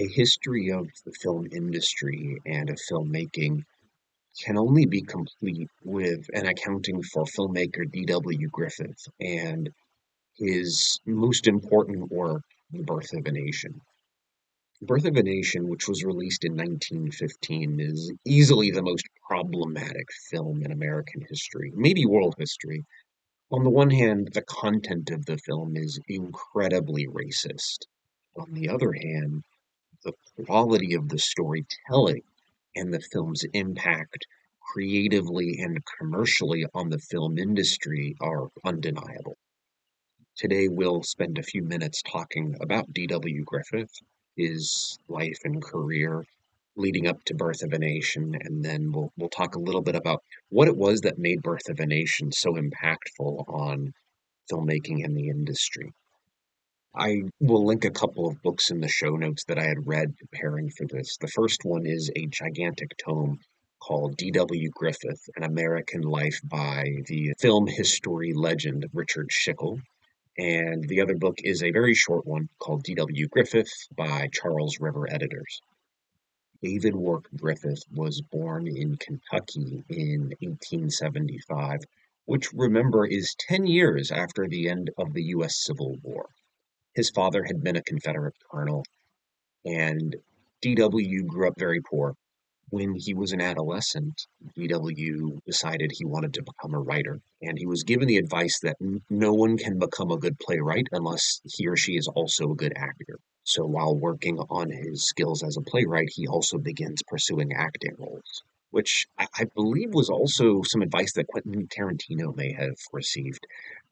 A history of the film industry and of filmmaking can only be complete with an accounting for filmmaker D.W. Griffith and his most important work, The Birth of a Nation. Birth of a Nation, which was released in 1915, is easily the most problematic film in American history, maybe world history. On the one hand, the content of the film is incredibly racist. On the other hand, the quality of the storytelling and the film's impact creatively and commercially on the film industry are undeniable. Today, we'll spend a few minutes talking about D.W. Griffith, his life and career leading up to Birth of a Nation, and then we'll we'll talk a little bit about what it was that made Birth of a Nation so impactful on filmmaking and the industry. I will link a couple of books in the show notes that I had read preparing for this. The first one is a gigantic tome called D.W. Griffith An American Life by the film history legend Richard Schickel. And the other book is a very short one called D.W. Griffith by Charles River Editors. David Wark Griffith was born in Kentucky in 1875, which remember is 10 years after the end of the U.S. Civil War. His father had been a Confederate colonel, and D.W. grew up very poor. When he was an adolescent, D.W. decided he wanted to become a writer, and he was given the advice that no one can become a good playwright unless he or she is also a good actor. So while working on his skills as a playwright, he also begins pursuing acting roles which I, believe was also some advice that Quentin Tarantino may have received.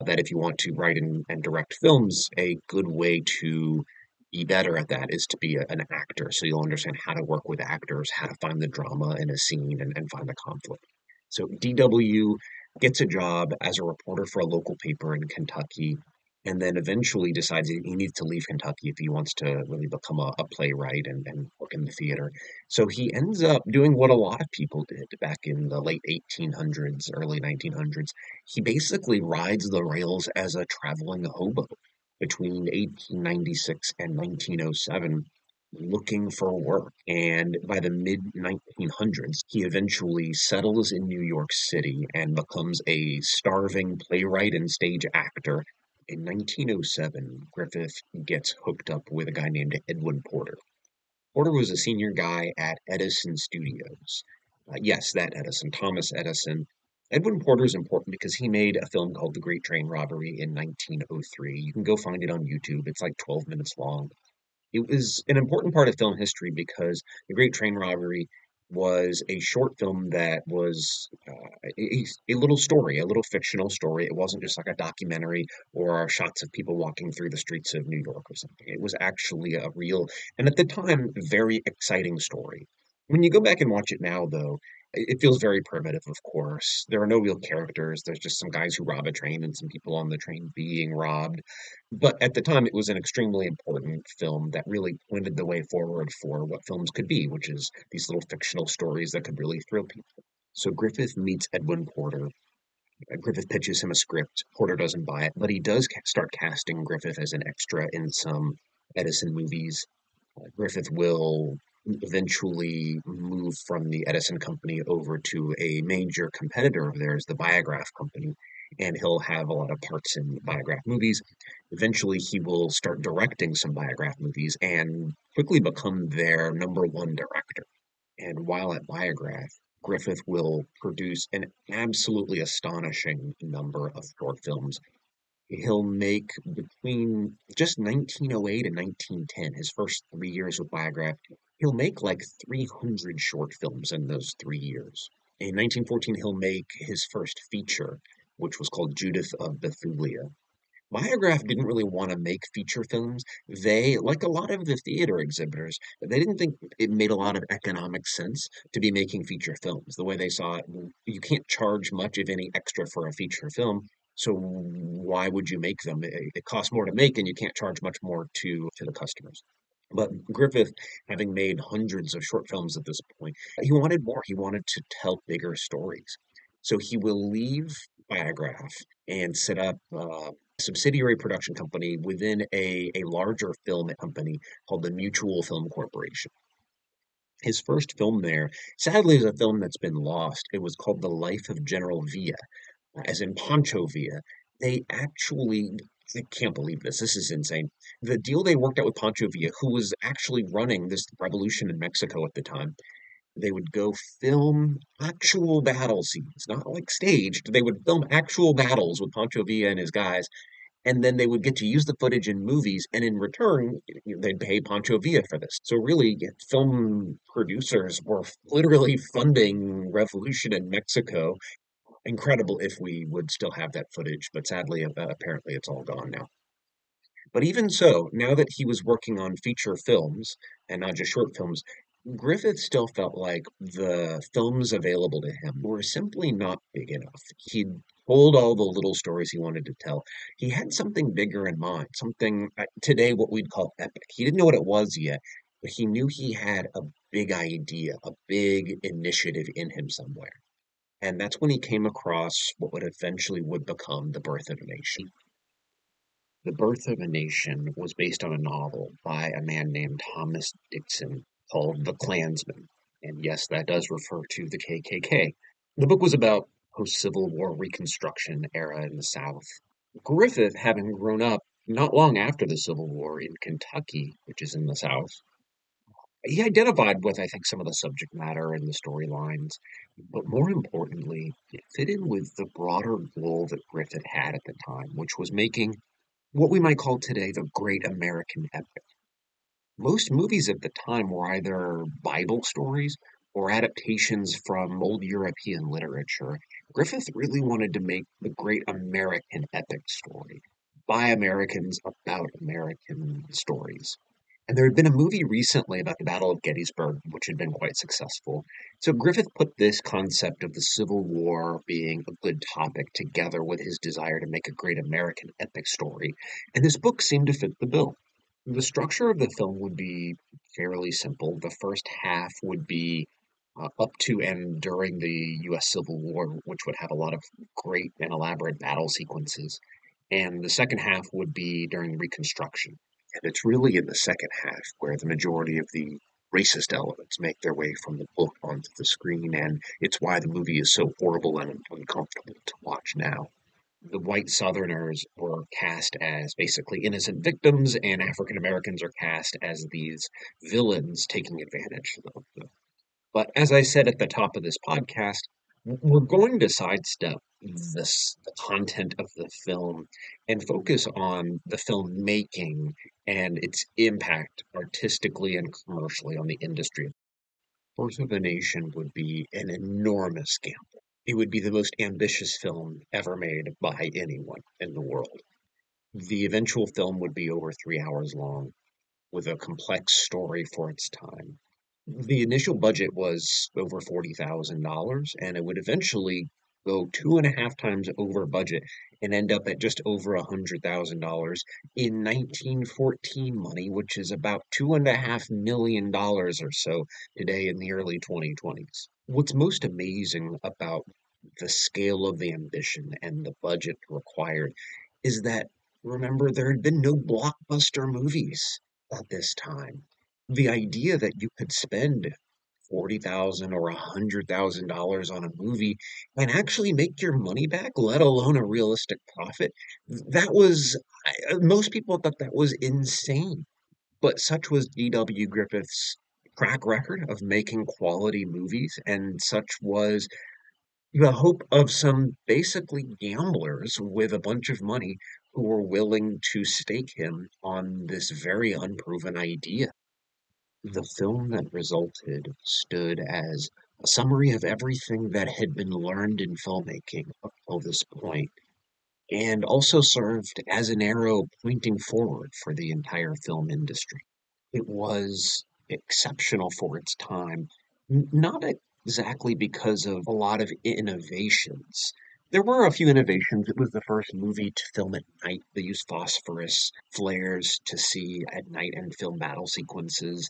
That if you want to write and, and direct films, a good way to be better at that is to be a, an actor. So you'll understand how to work with actors, how to find the drama in a scene, and, and find the conflict. So DW gets a job as a reporter for a local paper in Kentucky and then eventually decides he needs to leave Kentucky if he wants to really become a, a playwright and, and, work in the theater. So he ends up doing what a lot of people did back in the late 1800s, early 1900s. He basically rides the rails as a traveling hobo between 1896 and 1907 looking for work. And by the mid 1900s, he eventually settles in New York City and becomes a starving playwright and stage actor in 1907, Griffith gets hooked up with a guy named Edwin Porter. Porter was a senior guy at Edison Studios. Uh, yes, that Edison, Thomas Edison. Edwin Porter is important because he made a film called The Great Train Robbery in 1903. You can go find it on YouTube. It's like 12 minutes long. It was an important part of film history because The Great Train Robbery was a short film that was uh, a, a, little story, a little fictional story. It wasn't just like a documentary or shots of people walking through the streets of New York or something. It was actually a real, and at the time, very exciting story. When you go back and watch it now, though, it feels very primitive, of course. There are no real characters. There's just some guys who rob a train and some people on the train being robbed. But at the time, it was an extremely important film that really pointed the way forward for what films could be, which is these little fictional stories that could really thrill people. So Griffith meets Edwin Porter. Uh, Griffith pitches him a script. Porter doesn't buy it, but he does start casting Griffith as an extra in some Edison movies. Uh, Griffith will eventually move from the Edison company over to a major competitor of theirs, the Biograph company, and he'll have a lot of parts in Biograph movies. Eventually, he will start directing some Biograph movies and quickly become their number one director. And while at Biograph, Griffith will produce an absolutely astonishing number of short films. He'll make between just 1908 and 1910, his first three years with Biograph, he'll make like 300 short films in those three years. In 1914, he'll make his first feature, which was called Judith of Bethulia. Biograph didn't really want to make feature films. They, like a lot of the theater exhibitors, they didn't think it made a lot of economic sense to be making feature films. The way they saw it, you can't charge much, if any, extra for a feature film. So why would you make them? It, costs more to make, and you can't charge much more to to the customers. But Griffith, having made hundreds of short films at this point, he wanted more. He wanted to tell bigger stories. So he will leave Biograph and set up uh, a subsidiary production company within a, a larger film company called the Mutual Film Corporation. His first film there, sadly, is a film that's been lost. It was called The Life of General Villa, as in Pancho Villa. They actually, I can't believe this. This is insane. The deal they worked out with Pancho Villa, who was actually running this revolution in Mexico at the time, they would go film actual battle scenes, not like staged. They would film actual battles with Pancho Villa and his guys, and then they would get to use the footage in movies, and in return, they'd pay Pancho Villa for this. So really, film producers were literally funding revolution in Mexico. Incredible if we would still have that footage, but sadly, apparently, it's all gone now. But even so, now that he was working on feature films and not just short films, Griffith still felt like the films available to him were simply not big enough. He'd told all the little stories he wanted to tell. He had something bigger in mind, something uh, today what we'd call epic. He didn't know what it was yet, but he knew he had a big idea, a big initiative in him somewhere. And that's when he came across what would eventually would become The Birth of a Nation. The Birth of a Nation was based on a novel by a man named Thomas Dixon called The Clansman. And yes, that does refer to the KKK. The book was about post Civil War Reconstruction era in the South. Griffith, having grown up not long after the Civil War in Kentucky, which is in the South, he identified with, I think, some of the subject matter and the storylines, but more importantly, it fit in with the broader goal that Griffith had at the time, which was making what we might call today the great American epic. Most movies at the time were either Bible stories or adaptations from old European literature. Griffith really wanted to make the great American epic story by Americans about American stories. And there had been a movie recently about the Battle of Gettysburg, which had been quite successful. So Griffith put this concept of the Civil War being a good topic together with his desire to make a great American epic story. And this book seemed to fit the bill. The structure of the film would be fairly simple. The first half would be uh, up to and during the US Civil War, which would have a lot of great and elaborate battle sequences. And the second half would be during Reconstruction. And it's really in the second half where the majority of the racist elements make their way from the book onto the screen, and it's why the movie is so horrible and uncomfortable to watch now the white Southerners were cast as basically innocent victims, and African Americans are cast as these villains taking advantage of them. But as I said at the top of this podcast, we're going to sidestep mm-hmm. this the content of the film and focus on the filmmaking and its impact artistically and commercially on the industry. Birth of a Nation would be an enormous gamble it would be the most ambitious film ever made by anyone in the world. The eventual film would be over three hours long, with a complex story for its time. The initial budget was over $40,000, and it would eventually go two and a half times over budget and end up at just over a hundred thousand dollars in 1914 money, which is about two and a half million dollars or so today in the early 2020s. What's most amazing about the scale of the ambition and the budget required is that remember there had been no blockbuster movies at this time. The idea that you could spend forty thousand or a hundred thousand dollars on a movie and actually make your money back, let alone a realistic profit, that was uh, most people thought that was insane. But such was D.W. Griffith's track record of making quality movies, and such was the hope of some basically gamblers with a bunch of money who were willing to stake him on this very unproven idea. The film that resulted stood as a summary of everything that had been learned in filmmaking up till this point, and also served as an arrow pointing forward for the entire film industry. It was exceptional for its time, not exactly because of a lot of innovations. There were a few innovations. It was the first movie to film at night. They used phosphorus flares to see at night and film battle sequences.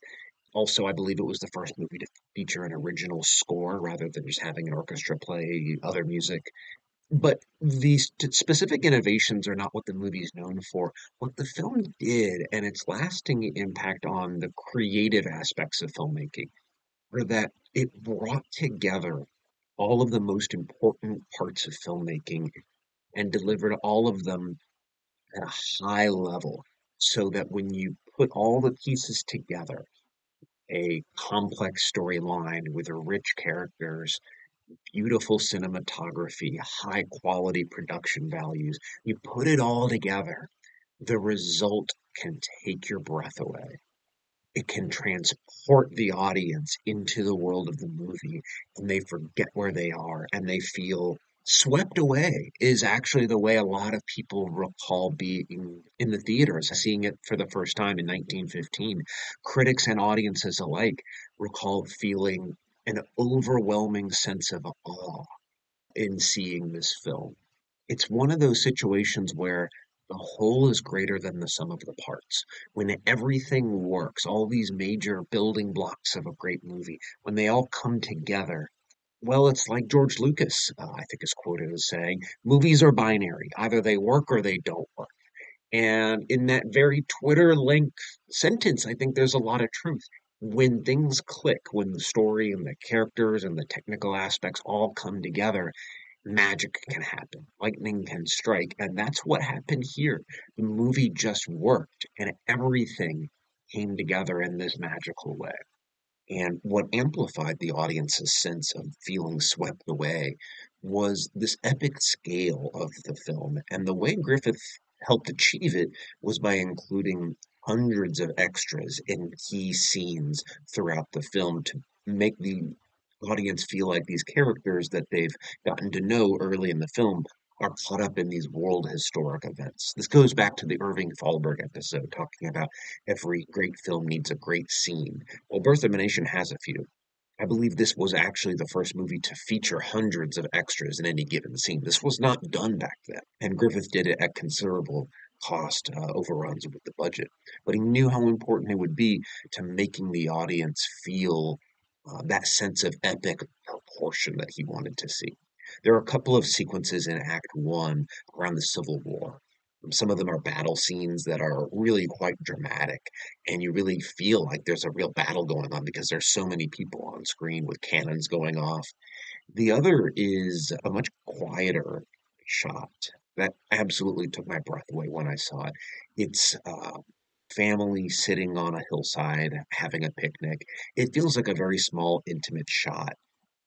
Also, I believe it was the first movie to feature an original score rather than just having an orchestra play other music. But these specific innovations are not what the movie is known for. What the film did, and its lasting impact on the creative aspects of filmmaking, were that it brought together all of the most important parts of filmmaking and delivered all of them at a high level so that when you put all the pieces together, a complex storyline with rich characters, beautiful cinematography, high quality production values, you put it all together, the result can take your breath away. It can transport the audience into the world of the movie, and they forget where they are, and they feel swept away, is actually the way a lot of people recall being in the theaters, seeing it for the first time in 1915. Critics and audiences alike recall feeling an overwhelming sense of awe in seeing this film. It's one of those situations where the whole is greater than the sum of the parts. When everything works, all these major building blocks of a great movie, when they all come together, well, it's like George Lucas, uh, I think is quoted as saying, movies are binary. Either they work or they don't work. And in that very Twitter length sentence, I think there's a lot of truth. When things click, when the story and the characters and the technical aspects all come together, magic can happen. Lightning can strike. And that's what happened here. The movie just worked and everything came together in this magical way. And what amplified the audience's sense of feeling swept away was this epic scale of the film. And the way Griffith helped achieve it was by including hundreds of extras in key scenes throughout the film to make the audience feel like these characters that they've gotten to know early in the film are caught up in these world historic events. This goes back to the Irving Thalberg episode talking about every great film needs a great scene. Well, Birth of a Nation has a few. I believe this was actually the first movie to feature hundreds of extras in any given scene. This was not done back then, and Griffith did it at considerable cost uh, overruns with the budget. But he knew how important it would be to making the audience feel uh, that sense of epic proportion that he wanted to see. There are a couple of sequences in Act One around the Civil War. Some of them are battle scenes that are really quite dramatic, and you really feel like there's a real battle going on because there's so many people on screen with cannons going off. The other is a much quieter shot that absolutely took my breath away when I saw it. It's uh, family sitting on a hillside having a picnic. It feels like a very small, intimate shot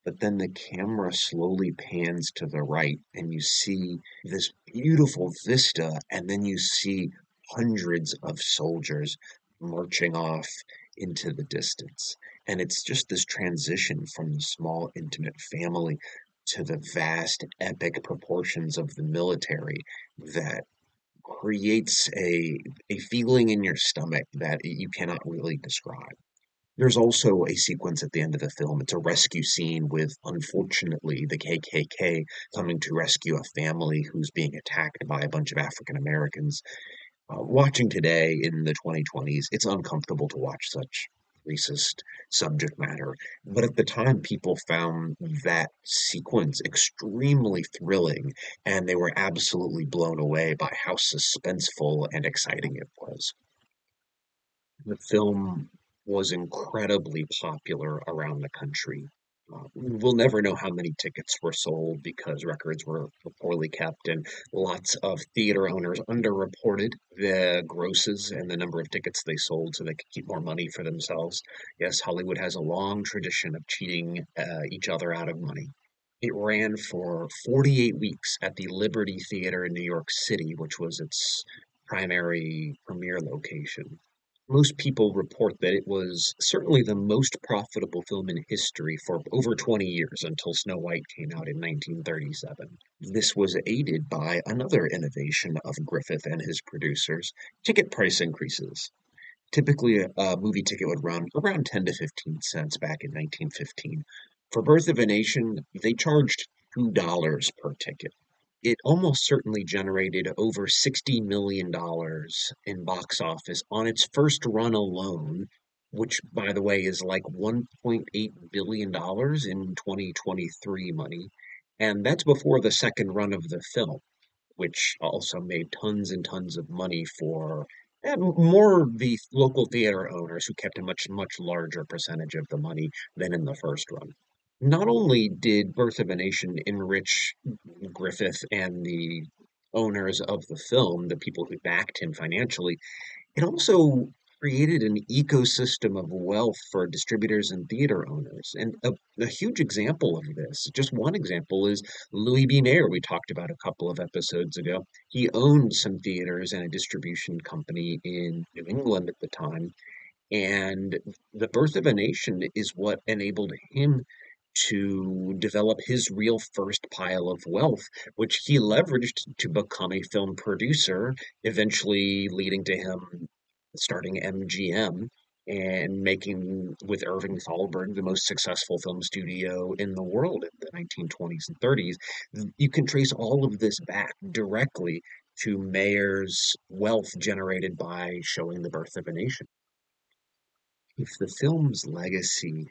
but then the camera slowly pans to the right and you see this beautiful vista and then you see hundreds of soldiers marching off into the distance. And it's just this transition from the small intimate family to the vast epic proportions of the military that creates a a feeling in your stomach that you cannot really describe there's also a sequence at the end of the film. It's a rescue scene with, unfortunately, the KKK coming to rescue a family who's being attacked by a bunch of African Americans. Uh, watching today in the 2020s, it's uncomfortable to watch such racist subject matter. But at the time, people found that sequence extremely thrilling, and they were absolutely blown away by how suspenseful and exciting it was. The film was incredibly popular around the country. Uh, we'll never know how many tickets were sold because records were poorly kept, and lots of theater owners underreported the grosses and the number of tickets they sold so they could keep more money for themselves. Yes, Hollywood has a long tradition of cheating uh, each other out of money. It ran for 48 weeks at the Liberty Theater in New York City, which was its primary premiere location. Most people report that it was certainly the most profitable film in history for over 20 years until Snow White came out in 1937. This was aided by another innovation of Griffith and his producers ticket price increases. Typically, a movie ticket would run around 10 to 15 cents back in 1915. For Birth of a Nation, they charged $2 per ticket it almost certainly generated over $60 million in box office on its first run alone, which, by the way, is like $1.8 billion in 2023 money. And that's before the second run of the film, which also made tons and tons of money for eh, more the local theater owners who kept a much, much larger percentage of the money than in the first run. Not only did Birth of a Nation enrich Griffith and the owners of the film, the people who backed him financially, it also created an ecosystem of wealth for distributors and theater owners. And a, a huge example of this, just one example, is Louis B. Mayer, we talked about a couple of episodes ago. He owned some theaters and a distribution company in New England at the time. And the birth of a nation is what enabled him to develop his real first pile of wealth, which he leveraged to become a film producer, eventually leading to him starting MGM and making with Irving Thalberg the most successful film studio in the world in the 1920s and 30s. You can trace all of this back directly to Mayer's wealth generated by showing the birth of a nation. If the film's legacy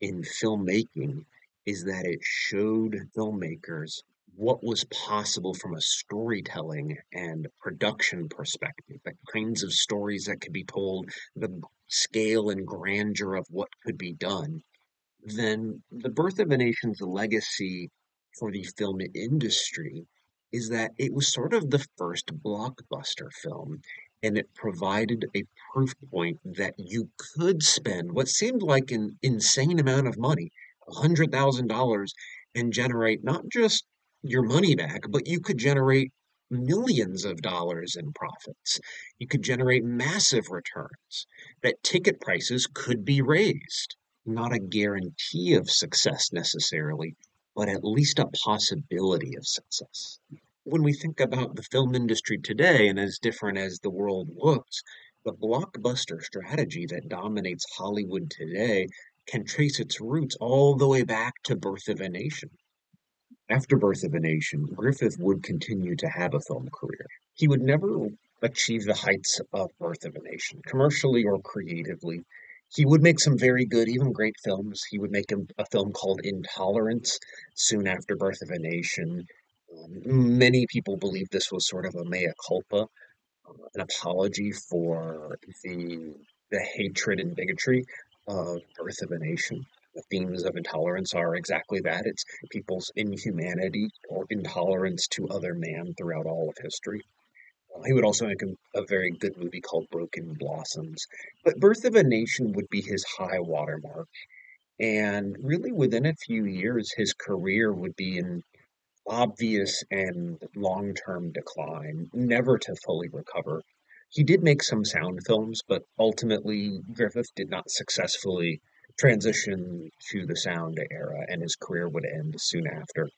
in filmmaking is that it showed filmmakers what was possible from a storytelling and production perspective, the kinds of stories that could be told, the scale and grandeur of what could be done, then the birth of a nation's legacy for the film industry is that it was sort of the first blockbuster film and it provided a proof point that you could spend what seemed like an insane amount of money, $100,000, and generate not just your money back, but you could generate millions of dollars in profits. You could generate massive returns, that ticket prices could be raised. Not a guarantee of success necessarily, but at least a possibility of success when we think about the film industry today and as different as the world looks, the blockbuster strategy that dominates Hollywood today can trace its roots all the way back to Birth of a Nation. After Birth of a Nation, Griffith would continue to have a film career. He would never achieve the heights of Birth of a Nation, commercially or creatively. He would make some very good, even great films. He would make a, a film called Intolerance soon after Birth of a Nation. Many people believe this was sort of a mea culpa, uh, an apology for the the hatred and bigotry of Birth of a Nation. The themes of intolerance are exactly that. It's people's inhumanity or intolerance to other man throughout all of history. Uh, he would also make a, a, very good movie called Broken Blossoms. But Birth of a Nation would be his high watermark. And really, within a few years, his career would be in obvious and long-term decline, never to fully recover. He did make some sound films, but ultimately Griffith did not successfully transition to the sound era, and his career would end soon after.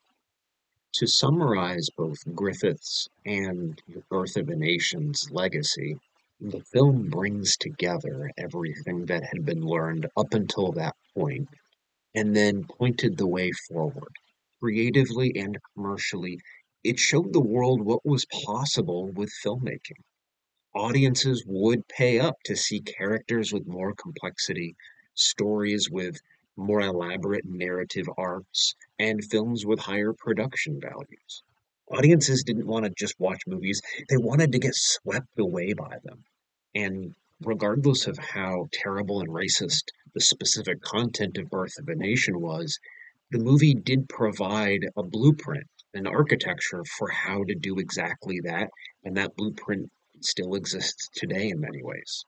To summarize both Griffith's and Birth of a Nation's legacy, the film brings together everything that had been learned up until that point, and then pointed the way forward creatively and commercially, it showed the world what was possible with filmmaking. Audiences would pay up to see characters with more complexity, stories with more elaborate narrative arcs, and films with higher production values. Audiences didn't want to just watch movies, they wanted to get swept away by them. And regardless of how terrible and racist the specific content of Birth of a Nation was, the movie did provide a blueprint, an architecture for how to do exactly that, and that blueprint still exists today in many ways.